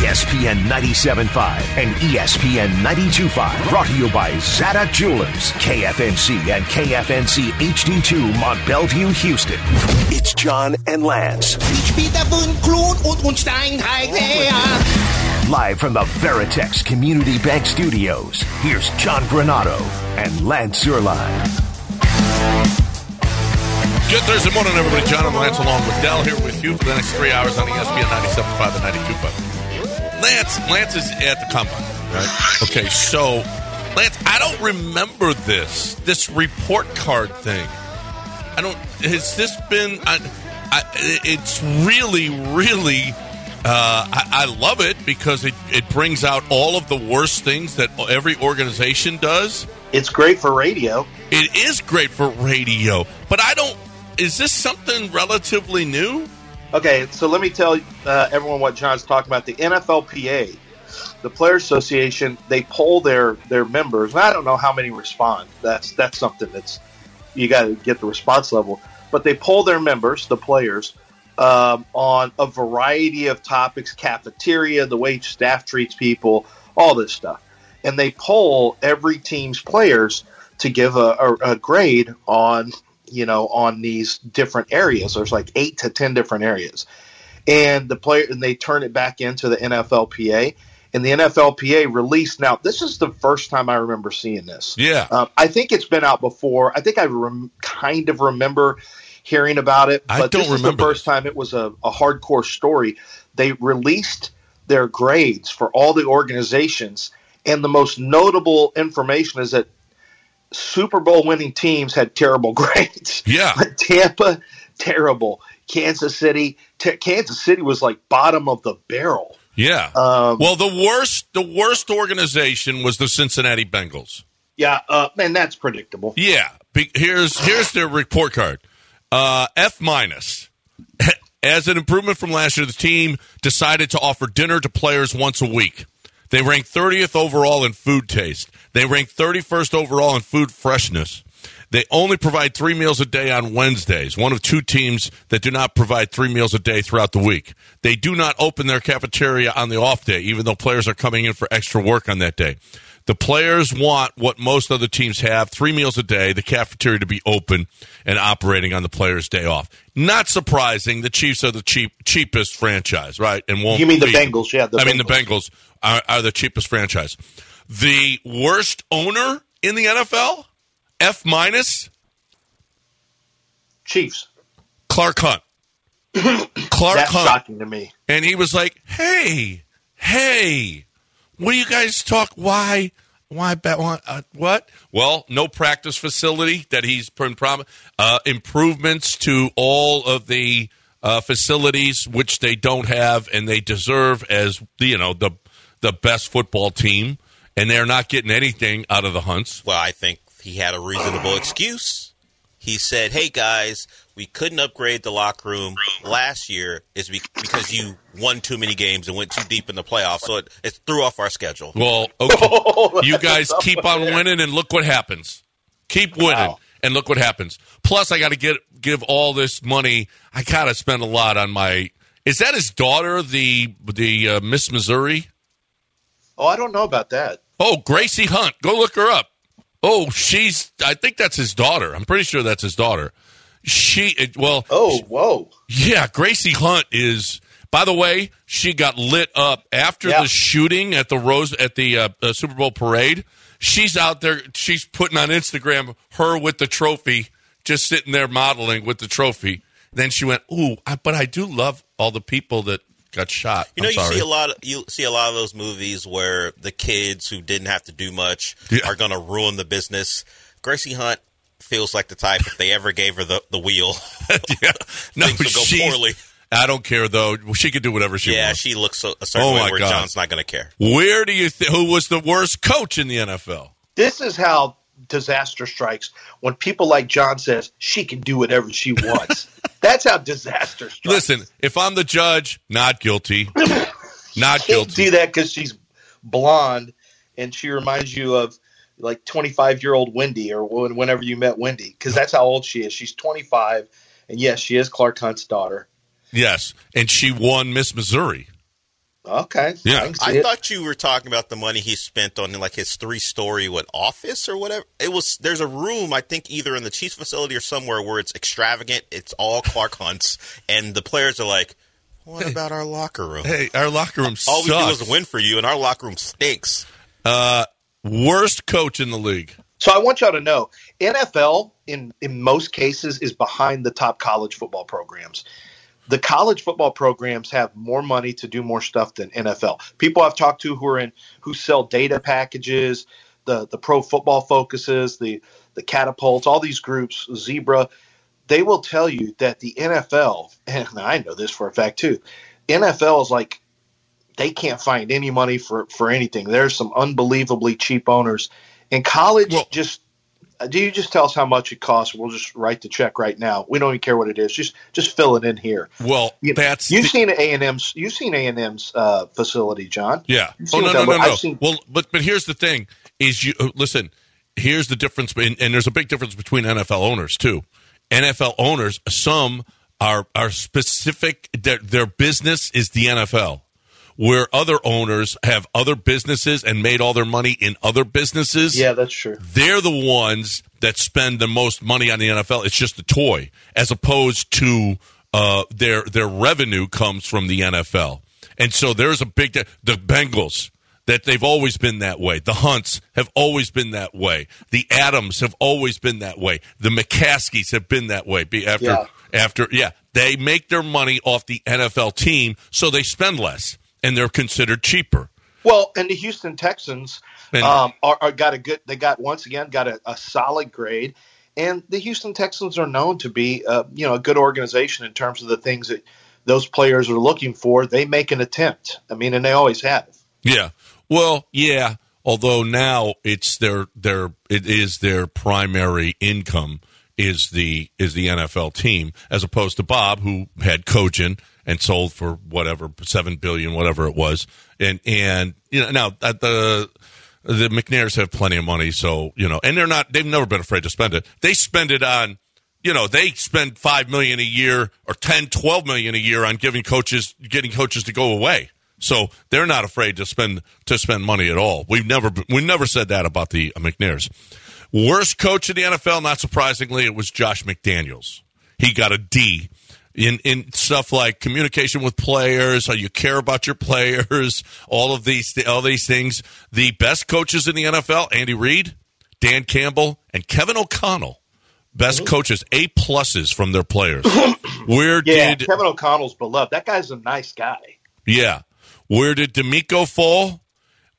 ESPN 97.5 and ESPN 92.5. Brought to you by Zada Jewelers, KFNC and KFNC HD2 Mont Belvieu, Houston. It's John and Lance. Ich bin der Wundklon und Unsteinteig Live from the Veritex Community Bank Studios, here's John Granato and Lance Zierlein. Good Thursday morning, everybody. John and Lance along with Dell here with you for the next three hours on ESPN 97.5 and 92.5. Lance, Lance is at the combine, right? Okay, so Lance, I don't remember this this report card thing. I don't. Has this been? I, I, it's really, really. Uh, I, I love it because it, it brings out all of the worst things that every organization does. It's great for radio. It is great for radio, but I don't. Is this something relatively new? Okay, so let me tell uh, everyone what John's talking about. The NFLPA, the Players Association, they poll their their members. I don't know how many respond. That's that's something that's you got to get the response level. But they poll their members, the players, um, on a variety of topics: cafeteria, the way staff treats people, all this stuff. And they poll every team's players to give a, a, a grade on you know on these different areas. There's like eight to ten different areas, and the player and they turn it back into the NFLPA. And the NFLPA released now. This is the first time I remember seeing this. Yeah. Um, I think it's been out before. I think I rem- kind of remember hearing about it, I but don't this is remember the first time it was a, a hardcore story. They released their grades for all the organizations, and the most notable information is that Super Bowl winning teams had terrible grades. Yeah. But Tampa, terrible. Kansas City, t- Kansas City was like bottom of the barrel. Yeah. Um, well, the worst the worst organization was the Cincinnati Bengals. Yeah, uh, and that's predictable. Yeah. Be- here's here's their report card. Uh, F minus. As an improvement from last year, the team decided to offer dinner to players once a week. They rank 30th overall in food taste. They rank 31st overall in food freshness. They only provide three meals a day on Wednesdays, one of two teams that do not provide three meals a day throughout the week. They do not open their cafeteria on the off day, even though players are coming in for extra work on that day. The players want what most other teams have three meals a day, the cafeteria to be open and operating on the players' day off. Not surprising, the Chiefs are the cheap, cheapest franchise, right? And won't You mean the Bengals? Yeah, the I mean, the Bengals. Are, are the cheapest franchise. The worst owner in the NFL, F minus, Chiefs. Clark Hunt. Clark That's Hunt. shocking to me. And he was like, "Hey, hey, what do you guys talk? Why, why, bet uh, what? Well, no practice facility that he's been prom- uh, improvements to all of the uh, facilities which they don't have and they deserve as you know the the best football team, and they're not getting anything out of the Hunts. Well, I think he had a reasonable excuse. He said, "Hey guys, we couldn't upgrade the locker room last year is because you won too many games and went too deep in the playoffs, so it, it threw off our schedule." Well, okay. you guys keep on winning, and look what happens. Keep winning, Wow. and look what happens. Plus, I got to get give all this money. I gotta spend a lot on my. Is that his daughter, the the uh, Miss Missouri? Oh, I don't know about that. Oh, Gracie Hunt. Go look her up. Oh, she's. I think that's his daughter. I'm pretty sure that's his daughter. She. Well. Oh, whoa. Yeah, Gracie Hunt is. By the way, she got lit up after Yeah. the shooting at the Rose at the uh, uh, Super Bowl parade. She's out there. She's putting on Instagram her with the trophy, just sitting there modeling with the trophy. Then she went, "Ooh, I, but I do love all the people that got shot." You know, I'm you sorry. see a lot. Of, you see a lot of those movies where the kids who didn't have to do much Yeah. are going to ruin the business. Gracie Hunt feels like the type if they ever gave her the, the wheel, yeah. No, things would go poorly. I don't care though. She could do whatever she yeah, wants. Yeah, she looks a, a certain Oh, way my where God. John's not going to care. Where do you think? Who was the worst coach in the NFL? This is how disaster strikes when people like John says she can do whatever she wants. That's how disaster strikes. Listen, if I'm the judge, not guilty. not guilty. do that because she's blonde and she reminds you of like 25 year old Wendy or whenever you met Wendy because that's how old she is. She's 25, and yes, she is Clark Hunt's daughter. Yes, and she won Miss Missouri. Okay, Yeah. I, I thought you were talking about the money he spent on like his three story what office or whatever. It was there's a room I think either in the Chiefs facility or somewhere where it's extravagant. It's all Clark Hunt's, and the players are like, "What about our locker room? Hey, our locker room all we do is win for you, and our locker room stinks." Uh, worst coach in the league. So I want y'all to know, NFL in in most cases is behind the top college football programs. The college football programs have more money to do more stuff than NFL. People I've talked to who are in who sell data packages, the the pro football focuses, the the catapults, all these groups, Zebra, they will tell you that the NFL, and I know this for a fact too, NFL is like they can't find any money for for anything. There's some unbelievably cheap owners. In college, Well- just do you just tell us how much it costs? We'll just write the check right now. We don't even care what it is. Just just fill it in here. Well, You, that's you've the- seen A and M's. You've seen A and M's uh, facility, John. Yeah. Oh no no no no. Seen- Well, but but here's the thing: is you uh, listen. Here's the difference, and, and there's a big difference between NFL owners too. NFL owners, some are are specific. Their their business is the NFL, where other owners have other businesses and made all their money in other businesses. yeah, that's true. they're the ones that spend the most money on the NFL. It's just a toy, as opposed to uh, their their revenue comes from the NFL. And so there's a big the Bengals that they've always been that way. The Hunts have always been that way. The Adams have always been that way. The McCaskies have been that way. Be after Yeah. after yeah, they make their money off the NFL team, so they spend less and they're considered cheaper. Well, and the Houston Texans um, are, are got a good. They got once again got a, a solid grade, and the Houston Texans are known to be, uh, you know, a good organization in terms of the things that those players are looking for. They make an attempt. I mean, and they always have. Yeah. Well, yeah. Although now it's their their it is their primary income is the is the NFL team as opposed to Bob who had Cogent and sold for whatever seven billion whatever it was. And and you know now the the McNairs have plenty of money so you know and they're not they've never been afraid to spend it. They spend it on you know they spend 5 million a year or 10 12 million a year on giving coaches getting coaches to go away. So they're not afraid to spend to spend money at all. We've never we never said that about the McNairs. Worst coach in the NFL not surprisingly it was Josh McDaniels. He got a D in in stuff like communication with players, how you care about your players, all of these all these things. The best coaches in the NFL: Andy Reid, Dan Campbell, and Kevin O'Connell. Best coaches, A pluses from their players. Where Yeah, did Kevin O'Connell's beloved. That guy's a nice guy. yeah? Where did DeMeco fall?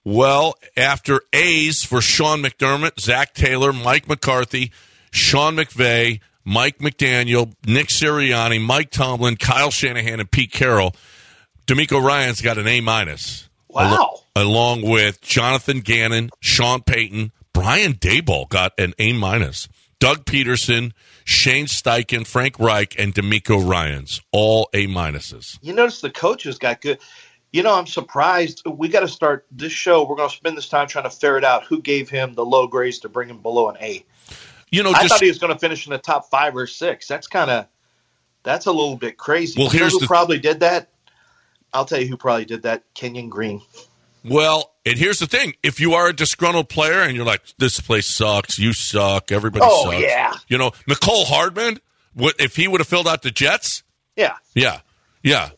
Well, after A's for Sean McDermott, Zac Taylor, Mike McCarthy, Sean McVay, Mike McDaniel, Nick Sirianni, Mike Tomlin, Kyle Shanahan, and Pete Carroll, DeMeco Ryans got an A minus. Wow. Al- along with Jonathan Gannon, Sean Payton, Brian Daboll got an A minus. Doug Pederson, Shane Steichen, Frank Reich, and DeMeco Ryans all A minuses. You notice the coaches got good. You know, I'm surprised. We got to start this show. We're going to spend this time trying to ferret out who gave him the low grades to bring him below an A. You know, I just thought he was going to finish in the top five or six. That's kind of that's a little bit crazy. Well, You know who the- probably did that. I'll tell you who probably did that. Kenyon Green. Well, and here's the thing: if you are a disgruntled player and you're like, "This place sucks," you suck, everybody Oh, sucks. yeah. You know, Mecole Hardman. What if he would have filled out the Jets? Yeah, Yeah, yeah.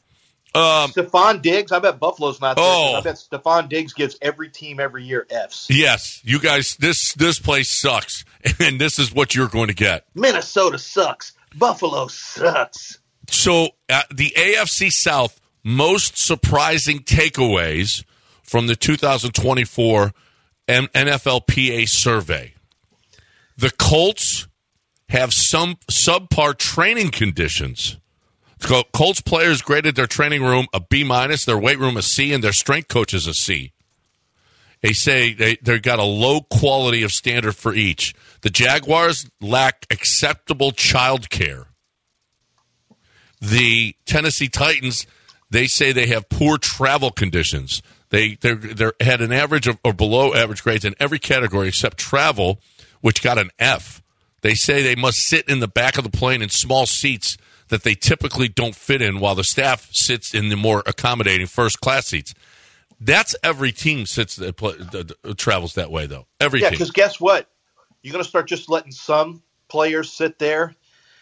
Um, Stefon Diggs. I bet Buffalo's not there. 'cause Oh. I bet Stefon Diggs gives every team every year Fs. yes, you guys. This this place sucks, and this is what you're going to get. Minnesota sucks. Buffalo sucks. So, uh, the AFC South most surprising takeaways from the 2024 M- NFLPA survey. The Colts have some subpar training conditions. Col- Colts players graded their training room a B minus, their weight room a C, and their strength coaches a C. They say they they got a low quality of standard for each. The Jaguars lack acceptable child care. The Tennessee Titans, they say they have poor travel conditions. They they they had an average of or below average grades in every category except travel, which got an F. They say they must sit in the back of the plane in small seats that they typically don't fit in, while the staff sits in the more accommodating first class seats. That's every team sits that that- that travels that way though. Every Yeah, because guess what? You're going to start just letting some players sit there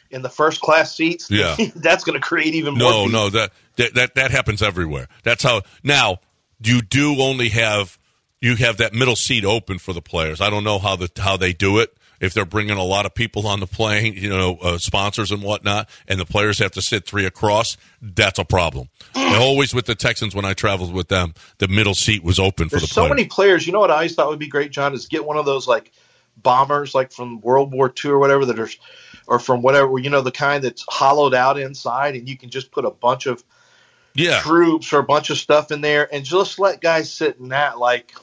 in the first class seats. Yeah. that's going to create even more. No, no, that, that that that happens everywhere. That's how. Now you do only have you have that middle seat open for the players. I don't know how the how they do it. If they're bringing a lot of people on the plane, you know, uh, sponsors and whatnot, and the players have to sit three across, that's a problem. And always with the Texans when I traveled with them, the middle seat was open for There's the so players. many players. You know what I always thought would be great, John, is get one of those like bombers, like from World War II or whatever that are, or from whatever you know, the kind that's hollowed out inside, and you can just put a bunch of yeah, troops or a bunch of stuff in there, and just let guys sit in that. Like,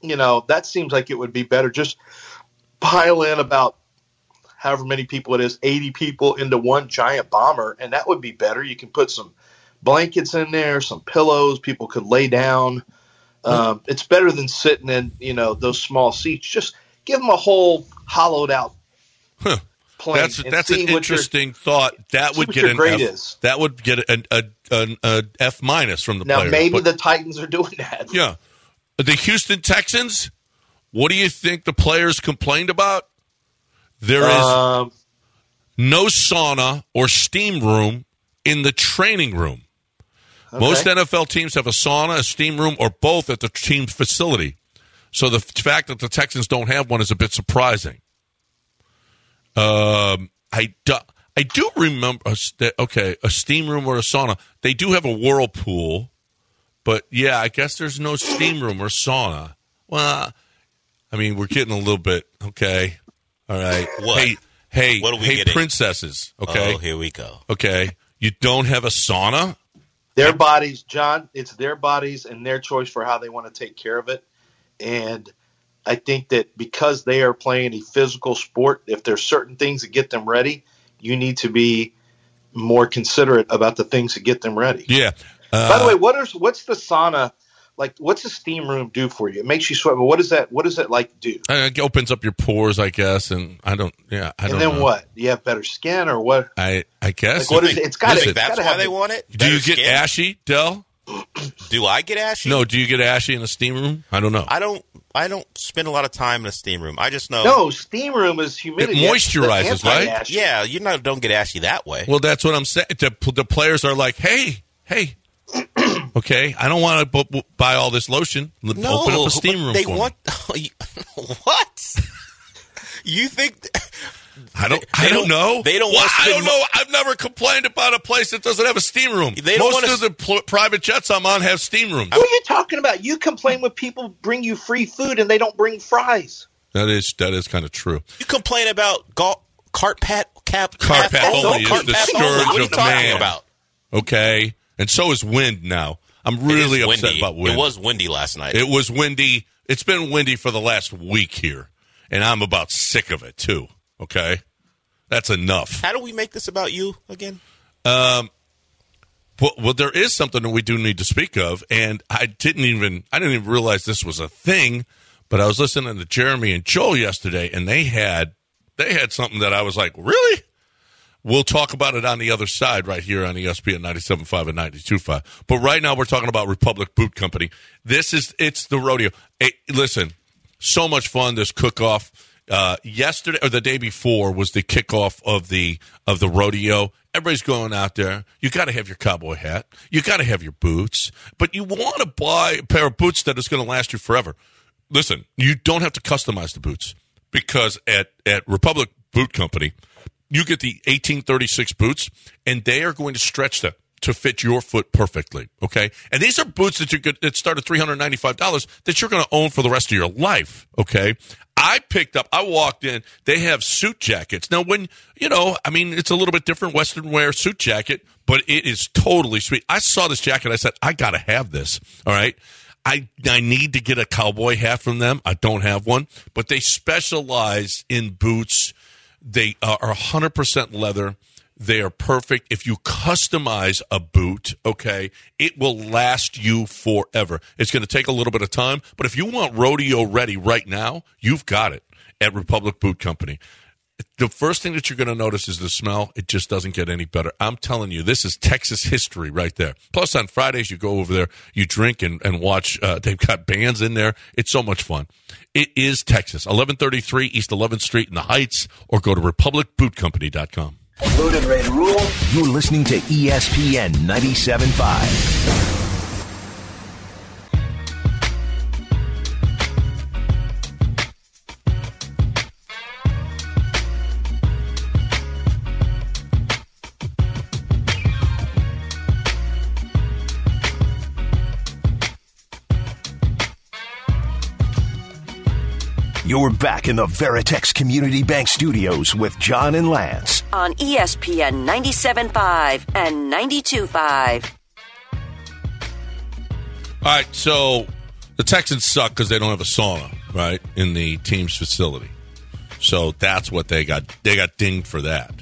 you know, that seems like it would be better. Just pile in about however many people it is, 80 people into one giant bomber, and that would be better. You can put some blankets in there, some pillows, people could lay down. Um, it's better than sitting in, you know, those small seats. Just give them a whole hollowed out Huh. plane. That's that's an what your- interesting thought. That would get an grade F, is. That would get an, a, an a F minus from the Now players. maybe But- the Titans are doing that. Yeah. The Houston Texans, what do you think the players complained about? There is Um, no sauna or steam room in the training room. Most. NFL teams have a sauna, a steam room, or both at the team's facility. So the fact that the Texans don't have one is a bit surprising. Um, I do, I do remember. Okay, a steam room or a sauna. They do have a whirlpool, but yeah, I guess there's no steam room or sauna. Well, I mean, we're getting a little bit okay. All right. What? Hey, hey, What are we hey, getting? princesses. Okay, Oh, here we go. okay. You don't have a sauna. their bodies, John. It's their bodies and their choice for how they want to take care of it. And I think that because they are playing a physical sport, if there's certain things that get them ready, you need to be more considerate about the things that get them ready. Yeah. Uh, By the way, what is what's the sauna like? What's the steam room do for you? It makes you sweat, but what does that what does it like do? Uh, it opens up your pores, I guess, and I don't. Yeah, I don't. and then know. what? Do you have better skin or what? I I guess. Like, what is it? It's got Listen, to. That's why they want it. do Better you get skin? ashy, Dell? Do I get ashy? No. Do you get ashy in the steam room? I don't know. I don't. I don't spend a lot of time in a steam room. I just know. No, steam room is humidity. It moisturizes, right? Yeah, you know, don't get ashy that way. well, that's what I'm saying. The, the players are like, hey, hey. Okay, I don't want to b- buy all this lotion. L- no, Open up a steam but room. They for me. want what? You think? I don't. they I don't don't- know. they don't Well, want to I don't know. I've never complained about a place that doesn't have a steam room. They don't Most wanna of the pl- private jets I'm on have steam rooms. What are you talking about? You complain when people bring you free food and they don't bring fries. That is that is kind of true. You complain about golf cart pat cap Cart path path oh, only. only is Cart the path scourge only. What are you of talking man. about? Okay, and so is wind now. I'm really upset windy. about wind. It was windy last night. It was windy. It's been windy for the last week here, and I'm about sick of it too. Okay, that's enough. How do we make this about you again? Um, well, well, there is something that we do need to speak of, and I didn't even I didn't even realize this was a thing. But I was listening to Jeremy and Joel yesterday, and they had they had something that I was like, really? We'll talk about it on the other side right here on ESPN 97.5 and 92.5. But right now we're talking about Republic Boot Company. This is, it's the rodeo. Hey, listen, so much fun, this cook-off. Uh, yesterday or the day before was the kickoff of the of the rodeo. Everybody's going out there. You got to have your cowboy hat. You got to have your boots, but you want to buy a pair of boots that is going to last you forever. Listen, you don't have to customize the boots because at at Republic Boot Company, you get the 1836 boots, and they are going to stretch them to fit your foot perfectly. Okay, and these are boots that you could that start at three hundred ninety five dollars that you're going to own for the rest of your life. Okay, I picked up. I walked in. They have suit jackets now. When you know, I mean, it's a little bit different Western wear suit jacket, but it is totally sweet. I saw this jacket. I said, I got to have this. All right. I I need to get a cowboy hat from them. I don't have one, but they specialize in boots. They are 100% leather. They are perfect. If you customize a boot, okay, it will last you forever. It's going to take a little bit of time, but if you want rodeo ready right now, you've got it at Republic Boot Company. The first thing that you're going to notice is the smell. It just doesn't get any better. I'm telling you, this is Texas history right there. Plus, on Fridays, you go over there, you drink and, and watch. Uh, they've got bands in there. It's so much fun. It is Texas, 1133 East 11th Street in the Heights, or go to republicbootcompany.com. Load and ready to rule. You're listening to ESPN 97.5. You're back in the Veritex Community Bank Studios with John and Lance. on ESPN 97.5 and 92.5. All right, so the Texans suck because they don't have a sauna, right, in the team's facility. So that's what they got. They got dinged for that.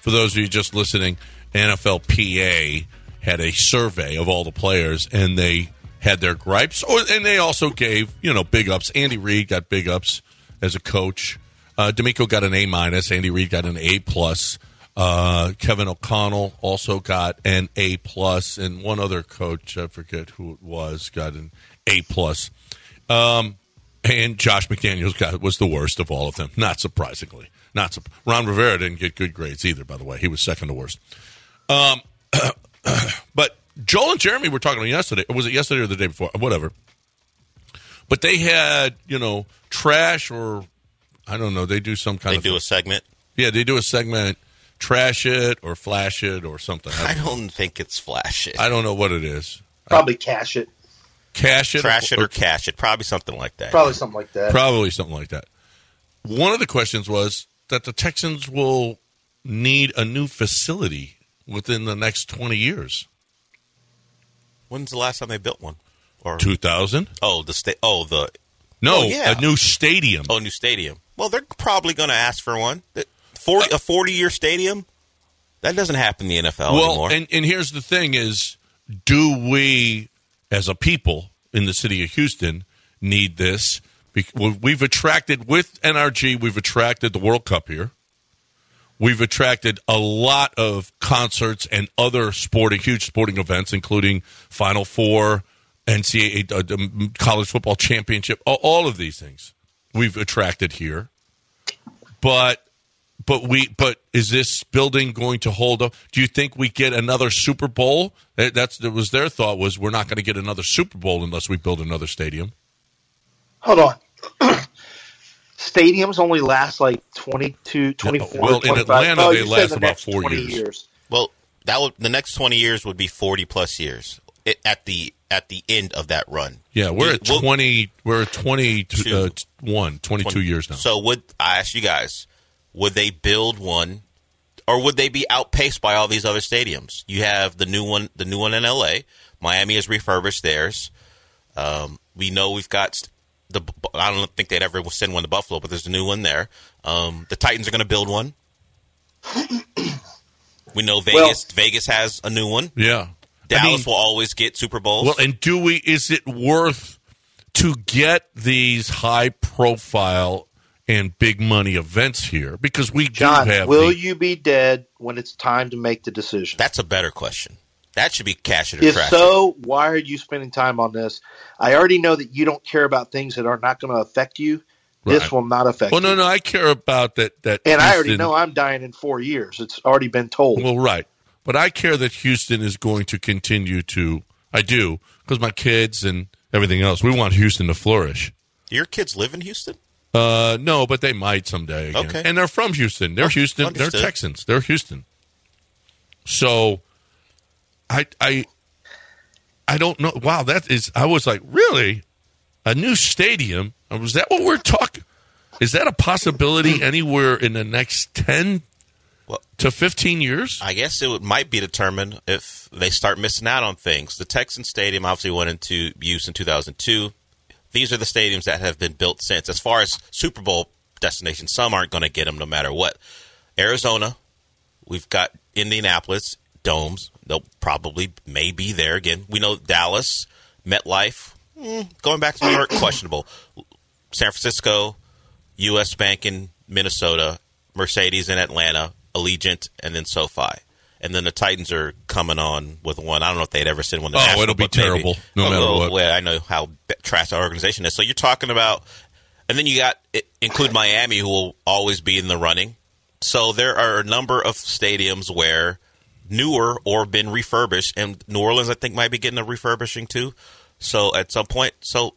For those of you just listening, NFLPA had a survey of all the players, and they had their gripes, or and they also gave you know big ups. Andy Reid got big ups as a coach. Uh, DeMeco got an A minus. Andy Reid got an A plus. Uh, Kevin O'Connell also got an A plus, and one other coach, I forget who it was, got an A plus. Um, and Josh McDaniels got was the worst of all of them, not surprisingly. Not sup- Ron Rivera didn't get good grades either, by the way. He was second to worst. Um, but Joel and Jeremy were talking yesterday. Was it yesterday or the day before? Whatever. But they had, you know, trash or I don't know. They do some kind They of They do a segment. yeah. They do a segment, trash it or flash it or something. I I, don't think it's flash it. I don't know what it is. Probably cash it. Cash it, Trash it or cash it. Probably something like that. Probably something like that. Probably something like that. One of the questions was that the Texans will need a new facility within the next 20 years. When's the last time they built one? Or 2000? oh, the sta- Oh, the No, Oh, yeah. a new stadium. oh new stadium. Well, they're probably going to ask for one. That- Forty uh, a forty year stadium. That doesn't happen in the NFL well, anymore. and, and here's the thing is, do we, as a people in the city of Houston, need this? We've attracted, with NRG, we've attracted the World Cup here. We've attracted a lot of concerts and other sporting, huge sporting events, including Final Four, NCAA, uh, college football championship, all, all of these things we've attracted here. But, but we, but is this building going to hold up? Do you think we get another Super Bowl? That- That's that was their thought was we're not going to get another Super Bowl unless we build another stadium. Hold on. Stadiums only last like 22, 24, well, in Atlanta, Oh, they you said last the about four 20 years. well, that would the next twenty years would be forty plus years at the at the end of that run. Yeah, we're at Well, 20, we're at 21, Two. 22 years now. So would I ask you guys, would they build one or would they be outpaced by all these other stadiums? You have the new one the new one in LA. Miami has refurbished theirs. Um, we know we've got the I don't think they'd ever send one to Buffalo, but there's a new one there. Um, the Titans are going to build one. we know Vegas Vegas has a new one. Yeah. Dallas I mean, will always get Super Bowls. well, and do we, is it worth to get these high profile and big money events here? Because we John, do have. will the- you be dead when it's time to make the decision? That's a better question. That should be cash it or If trash. it. so, why are you spending time on this? I already know that you don't care about things that are not going to affect you. This Right. will not affect Well, no, you. no, I care about that. That And I already know I'm dying in four years. It's already been told. Well, right. But I care that Houston is going to continue to. I do because my kids and everything else. We want Houston to flourish. Do your kids live in Houston? Uh, no, but they might someday. Again. Okay. And they're from Houston. They're Oh, Houston. understood. They're Texans. They're Houston. So, I I I don't know. Wow, that is. I was like, really, a new stadium? Was that what we're talking? Is that a possibility anywhere in the next 10, to 15 years. I guess it would, might be determined if they start missing out on things. The Texan Stadium obviously went into use in 2002. These are the stadiums that have been built since. As far as Super Bowl destinations, some aren't going to get them no matter what. Arizona, we've got Indianapolis domes. They'll probably may be there again. We know Dallas, MetLife, mm, going back to New York, questionable. San Francisco, U.S. Bank in Minnesota, Mercedes in Atlanta, Allegiant, and then SoFi. And then the Titans are coming on with one. I don't know if they'd ever send one. To Oh, it'll be maybe. terrible, no Oh, matter well, what. Well, I know how trash our organization is. So you're talking about, and then you got include Miami, who will always be in the running. So there are a number of stadiums where newer or been refurbished, and New Orleans, I think, might be getting a refurbishing too. So at some point, so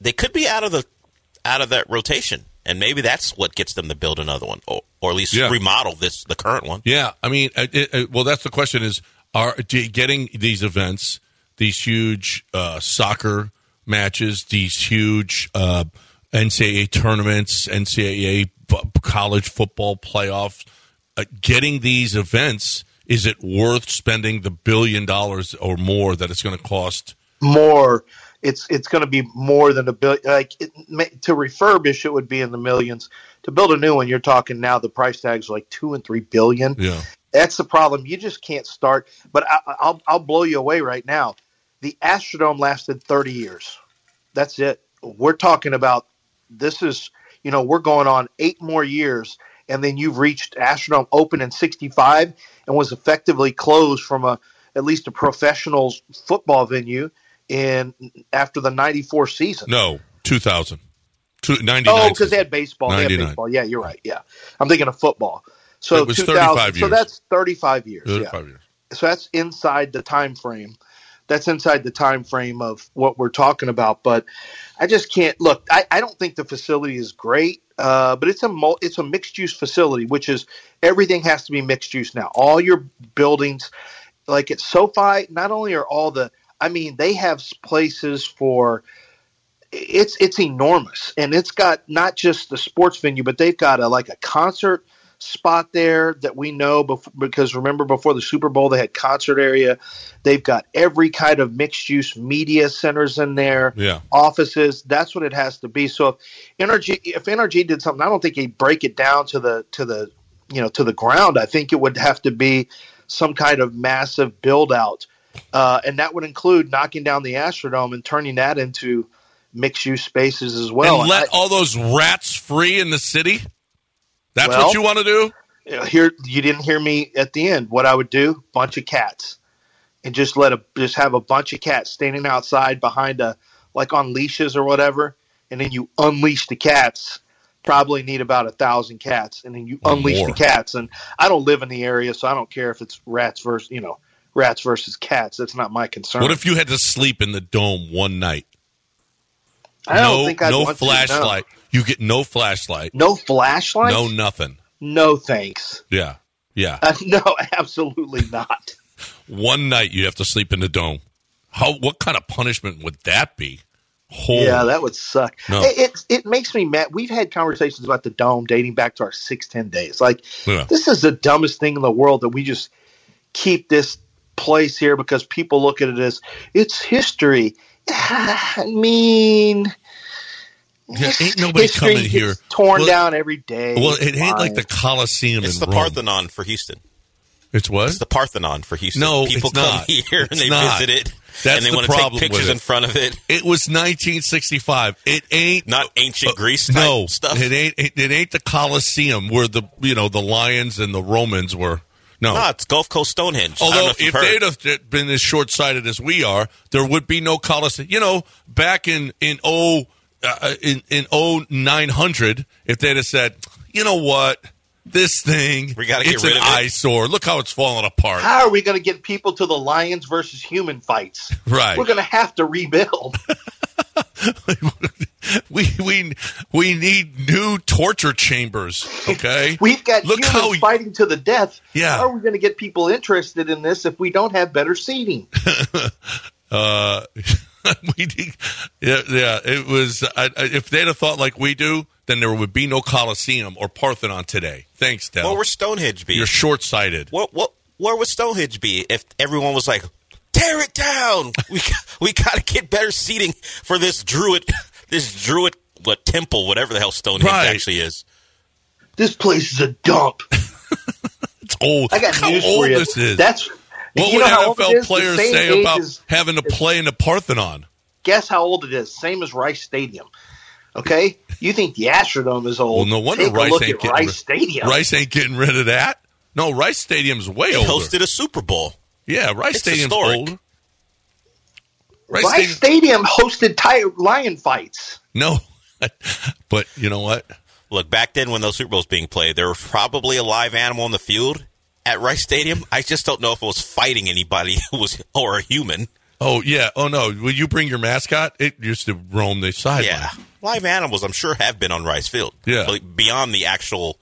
they could be out of the out of that rotation, and maybe that's what gets them to build another one, or, or at least Yeah. remodel this the current one. Yeah, I mean, it, it, it- well, that's the question: is are do getting these events, these huge uh, soccer matches, these huge uh, NCAA tournaments, NCAA b- college football playoffs, uh, getting these events? Is it worth spending the billion dollars or more that it's going to cost? more. It's it's going to be more than a billion. Like it, to refurbish, it would be in the millions. To build a new one, you're talking now. The price tags are like two and three billion. Yeah, That's the problem. You just can't start. But I, I'll I'll blow you away right now. The Astrodome lasted 30 years. That's it. We're talking about this is you know we're going on eight more years, and then you've reached Astrodome open in 65 and was effectively closed from a at least a professional football venue in after the 94 season. no, two thousand. Two, 99 Oh, because they had baseball. They had baseball. Yeah, you're right. Yeah, I'm thinking of football. So It was 2000 35 So that's 35 years. yeah Thirty-five years. so that's inside the time frame that's inside the time frame of what we're talking about but i just can't look i, I don't think the facility is great uh, but it's a mul- it's a mixed use facility which is everything has to be mixed use now all your buildings like at sofi not only are all the i mean they have places for it's it's enormous. And it's got not just the sports venue but they've got a like a concert spot there that we know before, because remember before the Super Bowl they had concert area. They've got every kind of mixed use media centers in there Yeah. offices. That's what it has to be. So if NRG if NRG did something I don't think he'd break it down to the to the you know to the ground. I think it would have to be some kind of massive build out uh, and that would include knocking down the Astrodome and turning that into mixed use spaces as well. and let I- all those rats free in the city. That's Well- what you want to do. uh, here you didn't hear me at the end. What I would do, bunch of cats, and just let a just have a bunch of cats standing outside behind a like on leashes or whatever, and then you unleash the cats. Probably need about a thousand cats, and then you Or unleash more. the cats. And I don't live in the area, so I don't care if it's rats versus you know rats versus cats. That's not my concern. What if you had to sleep in the dome one night? I don't no, think I'd no want to, no. flashlight. You get no flashlight. No flashlight. No nothing. no thanks. Yeah, yeah. Uh, no, absolutely not. One night you have to sleep in the dome. How? What kind of punishment would that be? Holy. Yeah, that would suck. No. It, it it makes me mad. We've had conversations about the dome dating back to our six ten days. Like Yeah. this is the dumbest thing in the world that we just keep this place here because people look at it as it's history. I mean, Yeah, ain't nobody history coming here. torn Well- down every day. Well, it ain't like the Coliseum It's in the Rome. Parthenon for Houston. It's what? It's the Parthenon for Houston. No, people it's come not. here and It's they not. visit it, That's and they the want to problem take with pictures in front of it. It was 1965. It ain't Not ancient uh, Greece type no stuff. It ain't. It, it ain't the Colosseum where the you know the lions and the Romans were. No. No, it's Gulf Coast Stonehenge. I don't know Although if, if heard. they'd have been as short sighted as we are, there would be no Coliseum. You know, back in in oh uh, in in oh nine hundred, if they'd have said, you know what, this thing, We gotta get it's rid an of it." eyesore. Look how it's falling apart. How are we going to get people to the lions versus human fights? Right. We're going to have to rebuild. we we we need new torture chambers. Okay, We've got Look humans how fighting to the death. Yeah. How are we going to get people interested in this if we don't have better seating? uh, we did- yeah, yeah, it was. I, I, if they'd have thought like we do, then there would be no Coliseum or Parthenon today. Thanks, Del. Where would Stonehenge be? You're short sighted. What what where would Stonehenge be if everyone was like, tear it down? We we got to get better seating for this druid, this druid what temple, whatever the hell Stonehenge Right. actually is. This place is a dump. It's old. I got How news old for you. this is. That's what you would know how old it NFL players say about as- having to play in the Parthenon? guess how old it is? Same as Rice Stadium. Okay, you think the Astrodome is old? Well, no wonder Take Rice a look ain't at getting Rice Stadium. Rice ain't getting rid of that. No, Rice Stadium's way They older. hosted a Super Bowl. Yeah, Rice It's Stadium's historic. older. Rice, Rice Stadium, Stadium hosted tiger lion fights. no, but you know what? Look, back then when those Super Bowls being played, there was probably a live animal in the field at Rice Stadium. I just don't know if it was fighting anybody who was or a human. Oh yeah. Oh no. Will you bring your mascot? It used to roam the sideline. Yeah, live animals I'm sure have been on Rice Field. Yeah. But beyond the actual,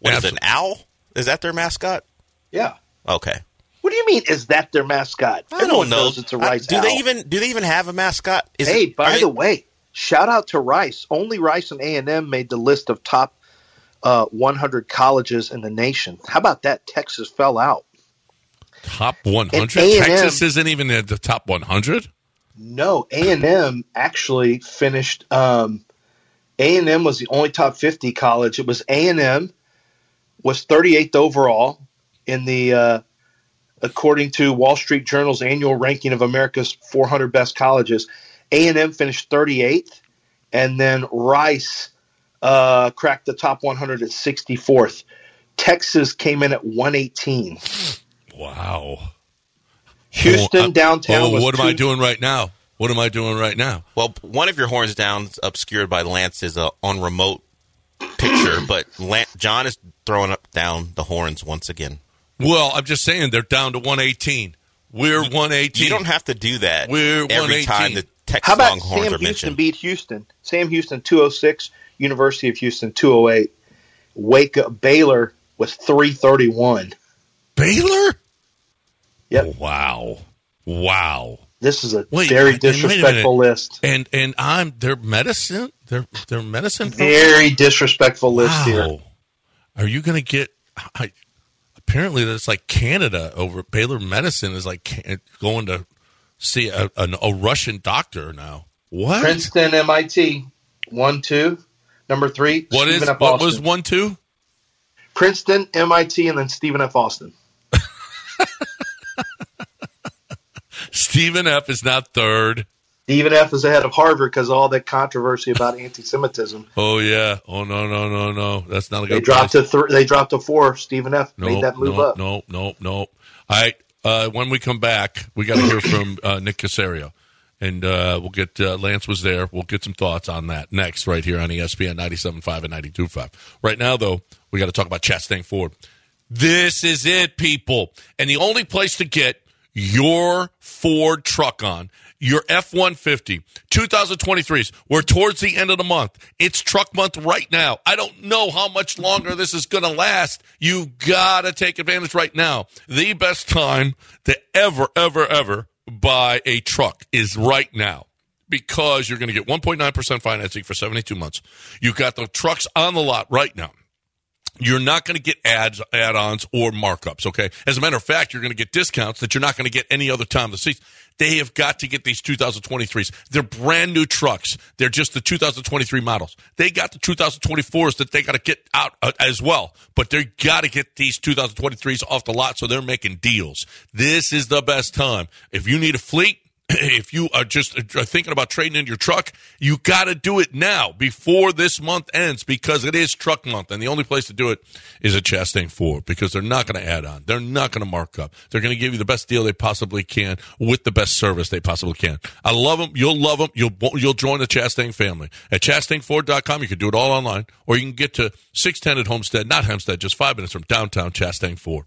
what is it, an owl? Is that their mascot? Yeah. Okay. What do you mean? Is that their mascot? I Everyone don't know. knows it's a Rice. do they even do they even have a mascot? Is Hey, it, by the they- way, shout out to Rice. Only Rice and A and M made the list of top uh, 100 colleges in the nation. How about that? Texas fell out. Top 100. Texas isn't even in the top 100. No, A and M actually finished. Um, A and M was the only top 50 college. It was A and M was 38th overall in the uh, according to Wall Street Journal's annual ranking of America's 400 best colleges. A and M finished 38th, and then Rice uh, cracked the top 100 at 64th. Texas came in at 118. Wow. Houston Oh, I- downtown. Oh, was what am I doing right now? What am I doing right now? Well, one of your horns down is obscured by Lance's uh, on remote picture, but Lan- John is throwing up down the horns once again. Well, I'm just saying they're down to 118. We're 118. You don't have to do that We're every 118. time the Texas How about Longhorns Sam are Houston mentioned. beat Houston? Sam Houston 206, University of Houston 208. Wake up Baylor was 331. Baylor? Yep. Oh, wow. Wow. This is a Wait, very and a disrespectful minute. list. And and I'm their medicine. Their their medicine. Very disrespectful list wow. here. Are you going to get? I, apparently, that's like Canada over Baylor Medicine is like going to see a, a, a Russian doctor now. What? Princeton, MIT, one, two. Number three, what is what Austin. was one two? Princeton, MIT, and then Stephen F. Austin. Stephen F is not third. Stephen F. is ahead of Harvard because of all that controversy about anti-Semitism. Oh yeah. Oh no no no no. That's not a good. They dropped place. to th- they dropped to four. Stephen F. No, made that move no, up. no, no, no. All right. Uh, when we come back, we got to hear from uh, Nick Caserio. And uh, we'll get uh, Lance was there. We'll get some thoughts on that next, right here on ESPN 97.5 and 92.5. Right now, though, we got to talk about Chastang Ford. This is it, people. And the only place to get your Ford truck on, your F 150, 2023s. We're towards the end of the month. It's truck month right now. I don't know how much longer this is going to last. You've got to take advantage right now. The best time to ever, ever, ever buy a truck is right now because you're going to get 1.9% financing for 72 months. You've got the trucks on the lot right now you're not going to get ads, add-ons, or markups. Okay. As a matter of fact, you're going to get discounts that you're not going to get any other time of the season. They have got to get these 2023s. They're brand new trucks. They're just the 2023 models. They got the 2024s that they got to get out uh, as well. But they got to get these 2023s off the lot, so they're making deals. This is the best time. If you need a fleet, if you are just uh, thinking about trading in your truck, you got to do it now before this month ends because it is truck month. And the only place to do it is at Chastang Ford because they're not going to add on. They're not going to mark up. They're going to give you the best deal they possibly can with the best service they possibly can. I love them. You'll love them. You'll, you'll join the Chastang family at chastangford.com. You can do it all online or you can get to 610 at Homestead, not Hempstead, just five minutes from downtown Chastang Ford.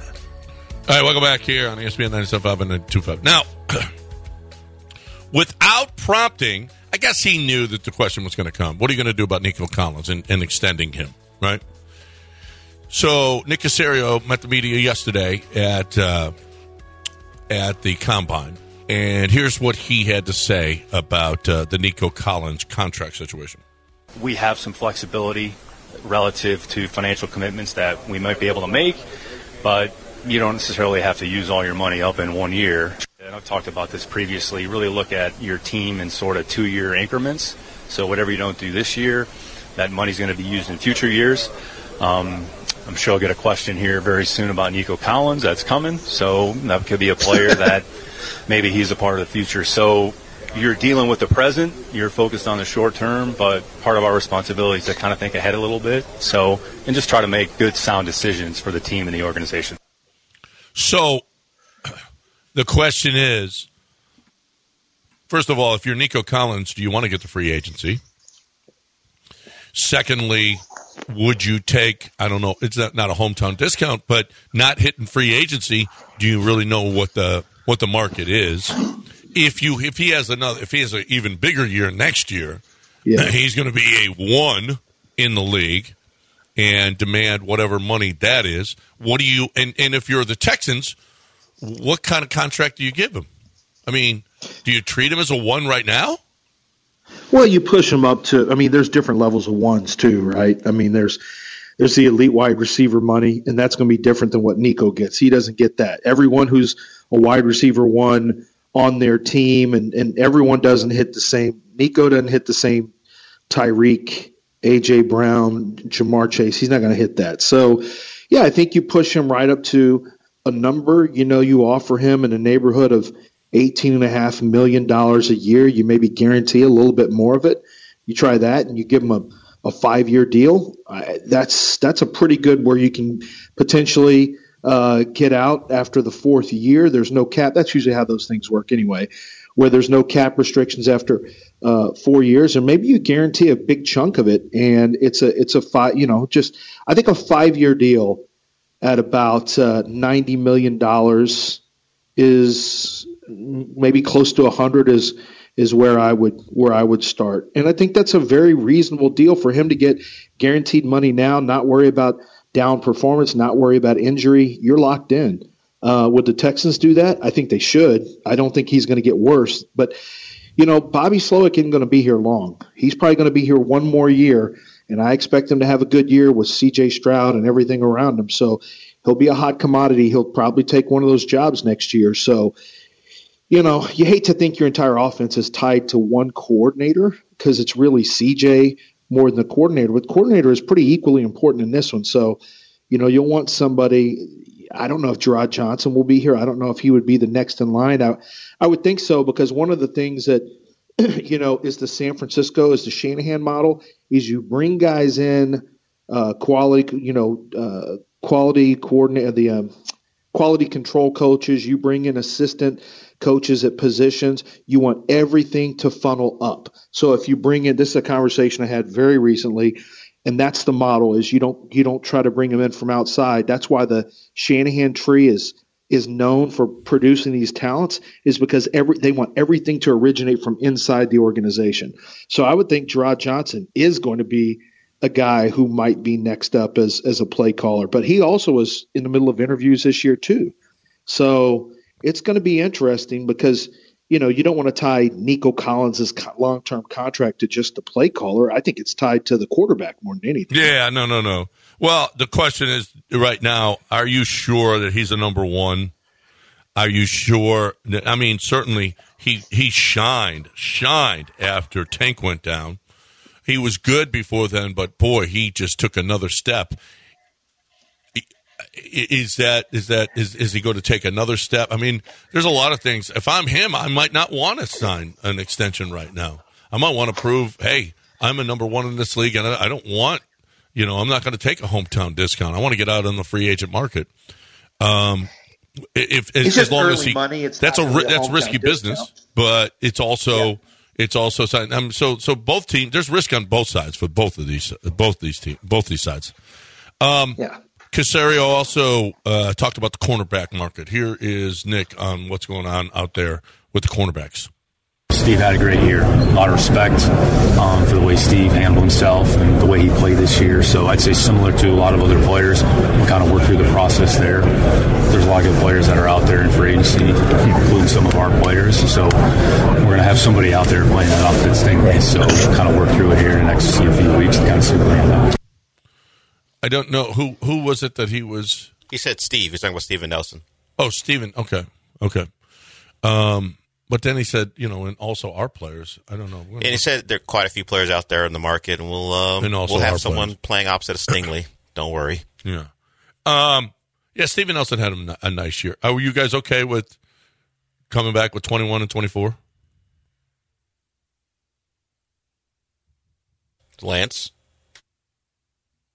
All right, welcome back here on ESPN 97.5 and 92.5. Now, without prompting, I guess he knew that the question was going to come. What are you going to do about Nico Collins and, and extending him, right? So Nick Caserio met the media yesterday at uh, at the combine, and here's what he had to say about uh, the Nico Collins contract situation. we have some flexibility relative to financial commitments that we might be able to make, but you don't necessarily have to use all your money up in one year. And I've talked about this previously. Really look at your team in sort of two year increments. So whatever you don't do this year, that money's going to be used in future years. Um, I'm sure I'll get a question here very soon about Nico Collins. That's coming. So that could be a player that maybe he's a part of the future. So you're dealing with the present, you're focused on the short term, but part of our responsibility is to kind of think ahead a little bit. So, and just try to make good, sound decisions for the team and the organization. So the question is first of all, if you're Nico Collins, do you want to get the free agency? Secondly, would you take, I don't know, it's not, not a hometown discount, but not hitting free agency, do you really know what the what the market is? If you if he has another if he has an even bigger year next year, Yeah. he's going to be a one in the league and demand whatever money that is. What do you and, and if you're the Texans, what kind of contract do you give him? I mean, do you treat him as a one right now? Well, you push him up to. I mean, there's different levels of ones too, right? I mean, there's there's the elite wide receiver money, and that's going to be different than what Nico gets. He doesn't get that. Everyone who's a wide receiver one on their team, and and everyone doesn't hit the same. Nico doesn't hit the same. Tyreek, AJ Brown, Ja'Marr Chase. He's not going to hit that. So, yeah, I think you push him right up to a number. You know, you offer him in the neighborhood of eighteen and a half million dollars a year. You maybe guarantee a little bit more of it. You try that, and you give him a, a five year deal. That's that's a pretty good where you can potentially uh, get out after the fourth year. There's no cap. That's usually how those things work anyway. Where there's no cap restrictions after uh, four years, or maybe you guarantee a big chunk of it, and it's a it's a five. You know, just I think a five year deal at about uh, ninety million dollars is maybe close to a 100 is is where I would where I would start. And I think that's a very reasonable deal for him to get guaranteed money now, not worry about down performance, not worry about injury. You're locked in. Uh, would the Texans do that? I think they should. I don't think he's going to get worse. But you know, Bobby Slowik isn't going to be here long. He's probably going to be here one more year, and I expect him to have a good year with C.J. Stroud and everything around him. So he'll be a hot commodity. He'll probably take one of those jobs next year. So you know, you hate to think your entire offense is tied to one coordinator because it's really CJ more than the coordinator. But coordinator is pretty equally important in this one. So, you know, you'll want somebody. I don't know if Jerrod Johnson will be here. I don't know if he would be the next in line. I, I would think so because one of the things that you know is the San Francisco is the Shanahan model is you bring guys in uh, quality, you know, uh, quality coordinate the um, quality control coaches. You bring in assistant coaches at positions. You want everything to funnel up. So if you bring in, this is a conversation I had very recently, and that's the model is you don't you don't try to bring them in from outside. That's why the Shanahan tree is is known for producing these talents is because every they want everything to originate from inside the organization. So I would think Jerrod Johnson is going to be a guy who might be next up as as a play caller, but he also was in the middle of interviews this year too. So it's going to be interesting because you know you don't want to tie Nico Collins' long term contract to just the play caller. I think it's tied to the quarterback more than anything. Yeah, no, no, no. Well, the question is right now: Are you sure that he's a number one? Are you sure? That, I mean, certainly he he shined, shined after Tank went down. He was good before then, but boy, he just took another step. Is that is that is is he going to take another step? I mean, there's a lot of things. If I'm him, I might not want to sign an extension right now. I might want to prove, hey, I'm a number one in this league, and I don't want, you know, I'm not going to take a hometown discount. I want to get out on the free agent market. Um, if It's as, long as he money, it's that's a really a that's risky discount. business, but it's also it's also um, so so both teams there's risk on both sides for both of these both these teams both these sides. Um, yeah. Caserio also uh, talked about the cornerback market. Here is Nick on what's going on out there with the cornerbacks. Steve had a great year. A lot of respect um, for the way Steve handled himself and the way he played this year. So I'd say similar to a lot of other players, we kind of work through the process there. There's a lot of good players that are out there in free agency, including some of our players. So we're going to have somebody out there playing that outfit Stingley. So kind of work through it here in the next few weeks to kind of see where we end up. I don't know who who was it that he was. He said Steve. He's talking about Steven Nelson. Oh, Steven. Okay, okay. Um, but then he said, you know, and also our players. I don't know. And he said there are quite a few players out there in the market, and we'll um, And we'll have someone players. playing opposite of Stingley. Don't worry. Yeah. Um, yeah, Steven Nelson had a, a nice year. Are you guys okay with coming back with 21 and 24? Lance,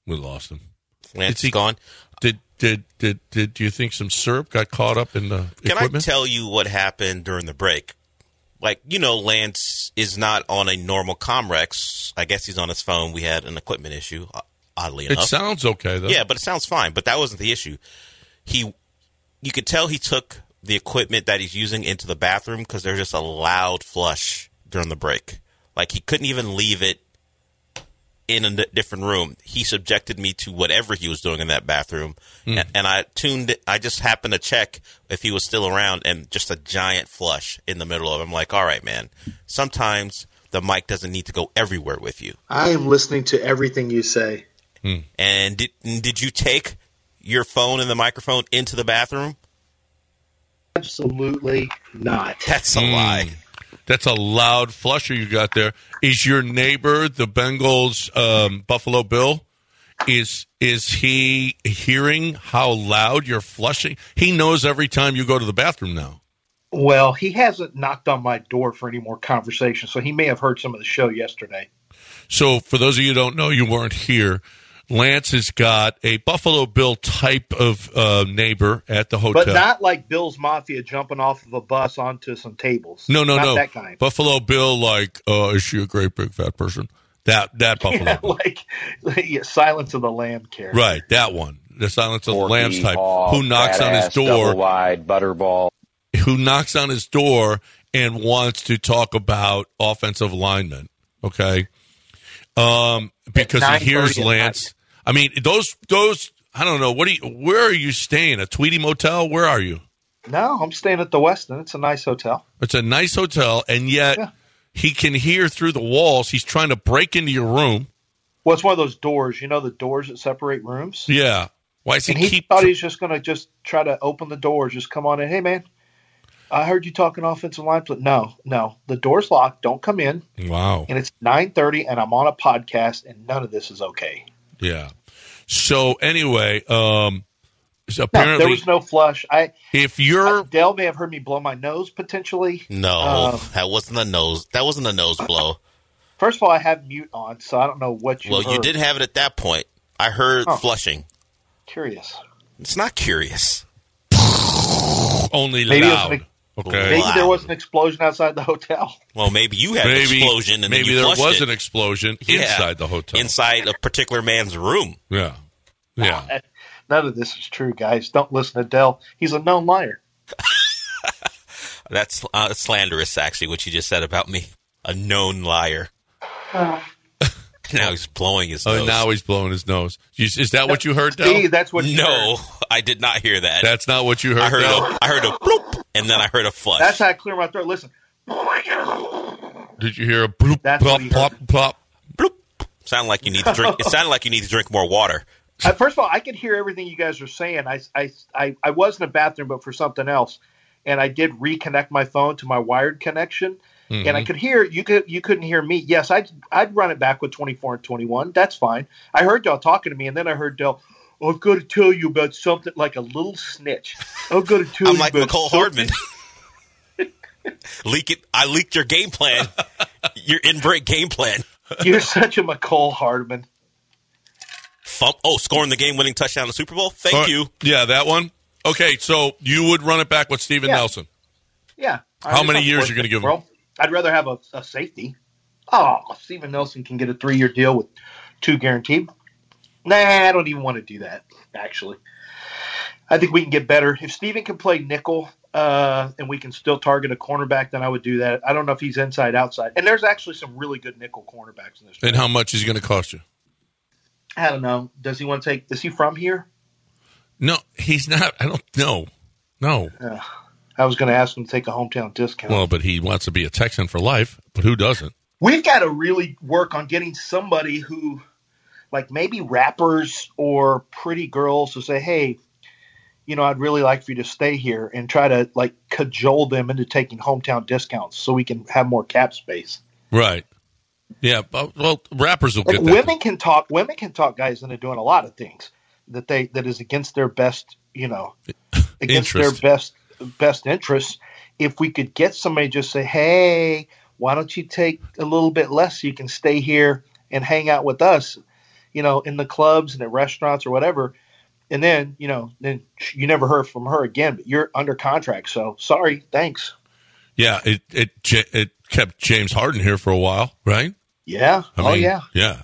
We lost him. Lance Is he- gone. Did, did did did do you think some syrup got caught up in the Can equipment? I tell you what happened during the break? Like, you know, Lance is not on a normal Comrex. I guess he's on his phone. We had an equipment issue, oddly enough. it sounds okay though. Yeah, but it sounds fine. But that wasn't the issue. He, you could tell he took the equipment that he's using into the bathroom because there's just a loud flush during the break. Like he couldn't even leave it in a different room. He subjected me to whatever he was doing in that bathroom, Hmm. A- and I tuned. it- I just happened to check if he was still around, and just a giant flush in the middle of. it. I'm like, all right, man. Sometimes the mic doesn't need to go everywhere with you. I am listening to everything you say. And did did you take your phone and the microphone into the bathroom? Absolutely not. That's a lie. That's a loud flusher you got there. Is your neighbor the Bengals um, Buffalo Bill? Is is he hearing how loud you're flushing? He knows every time you go to the bathroom now. Well, he hasn't knocked on my door for any more conversation, so he may have heard some of the show yesterday. So, for those of you who don't know, you weren't here. Lance has got a Buffalo Bill type of uh, neighbor at the hotel. But not like Bill's Mafia jumping off of a bus onto some tables. no, no, Not no. that kind. Buffalo Bill, like, uh, is she a great big fat person? That that Buffalo, Bill. like, yeah, Silence of the Lamb character. right? That one, the Silence of the Porky, Lambs type, hog, who knocks on his door, double wide butterball. who knocks on his door and wants to talk about offensive linemen. Okay, um, because he hears at Lance. I mean, those those. I don't know. What do you? Where are you staying? A Tweety Motel? Where are you? No, I'm staying at the Westin. It's a nice hotel. It's a nice hotel, and yet Yeah. he can hear through the walls. He's trying to break into your room. Well, it's one of those doors. You know the doors that separate rooms. Yeah. Why is he and he keep? thought he was just going to just try to open the door, just come on in. Hey, man, I heard you talking offensive line. But no, no, the door's locked. Don't come in. wow. And it's nine thirty, and I'm on a podcast, and none of this is okay. Yeah. So anyway, um, so No, apparently, there was no flush. I if you're Dale may have heard me blow my nose potentially. No, Um, that wasn't a nose. That wasn't a nose blow. First of all, I have mute on, so I don't know what you. Well, you did have it at that point. I heard Oh. flushing. Curious. It's not curious. only Maybe it was loud. an- okay. Maybe Wow. there was an explosion outside the hotel. Well, maybe you had maybe an explosion and maybe then you there was it. an explosion Yeah. inside the hotel. inside a particular man's room. yeah. Yeah. None of this is true, guys. Don't listen to Dell. He's a known liar. That's uh, slanderous, actually, what you just said about me. A known liar. now he's blowing his Oh, nose. now he's blowing his nose. You- Is that what you heard, Del? See, that's what. you no, heard. I did not hear that. That's not what you heard, I heard Del? a, I heard a bloop, and then I heard a flush. That's how I clear my throat. Listen, Did you hear a bloop, That's plop, what he plop, heard. plop? bloop. Sound like you need to drink. It sounded like you need to drink more water. uh, first of all, I could hear everything you guys are saying. I, I, I, I was in the bathroom, but for something else, and I did reconnect my phone to my wired connection, and I could hear you. Could you couldn't hear me? Yes, I'd I'd run it back with twenty four and twenty one. That's fine. I heard y'all talking to me, and then I heard Dell. I've got to tell you about something like a little snitch. I've got to tell I'm you like about Mecole something- Hardman. Leak it. I leaked your game plan. your in break game plan. You're such a Mecole Hardman. Fump. Oh, scoring the game winning touchdown in the Super Bowl. Thank Uh, you. Yeah, that one. Okay, so you would run it back with Steven Yeah. Nelson. Yeah. How many years worth you gonna it, give him? Bro. I'd rather have a, a safety. Oh, Steven Nelson can get a three year deal with two guaranteed. Nah, I don't even want to do that, actually. I think we can get better. If Steven can play nickel uh, and we can still target a cornerback, then I would do that. I don't know if he's inside, outside. And there's actually some really good nickel cornerbacks in this. And how much is he going to cost you? I don't know. Does he want to take, is he from here? No, he's not. I don't know. No. Uh, I was going to ask him to take a hometown discount. Well, but he wants to be a Texan for life. But who doesn't? We've got to really work on getting somebody who, like maybe rappers or pretty girls, who say, "Hey, you know, I'd really like for you to stay here," and try to like cajole them into taking hometown discounts so we can have more cap space. Right. Yeah. But, well, rappers will Like get that. women can talk. Women can talk guys into doing a lot of things that they that is against their best. You know, against their best best interests. If we could get somebody just say, "Hey, why don't you take a little bit less so you can stay here and hang out with us?" You know, in the clubs and at restaurants or whatever. And then, you know, then you never heard from her again, but you're under contract. So sorry, thanks. Yeah. It it it kept James Harden here for a while, right? Yeah. I oh yeah. Yeah.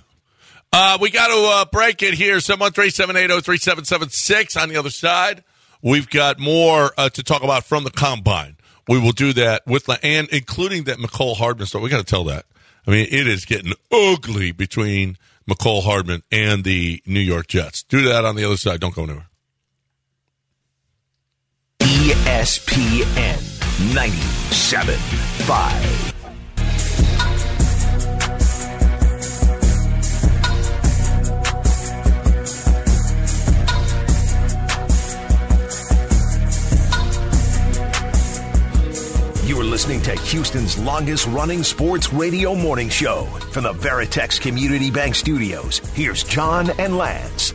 Uh, we got to uh, break it here. 713-780-3776 on the other side. We've got more uh, to talk about from the combine. We will do that with and including that Mecole Hardman story. We got to tell that. I mean, it is getting ugly between Mecole Hardman and the New York Jets. Do that on the other side. Don't go anywhere. ESPN 97.5. You are listening to Houston's longest running sports radio morning show from the Veritex Community Bank Studios. Here's John and Lance.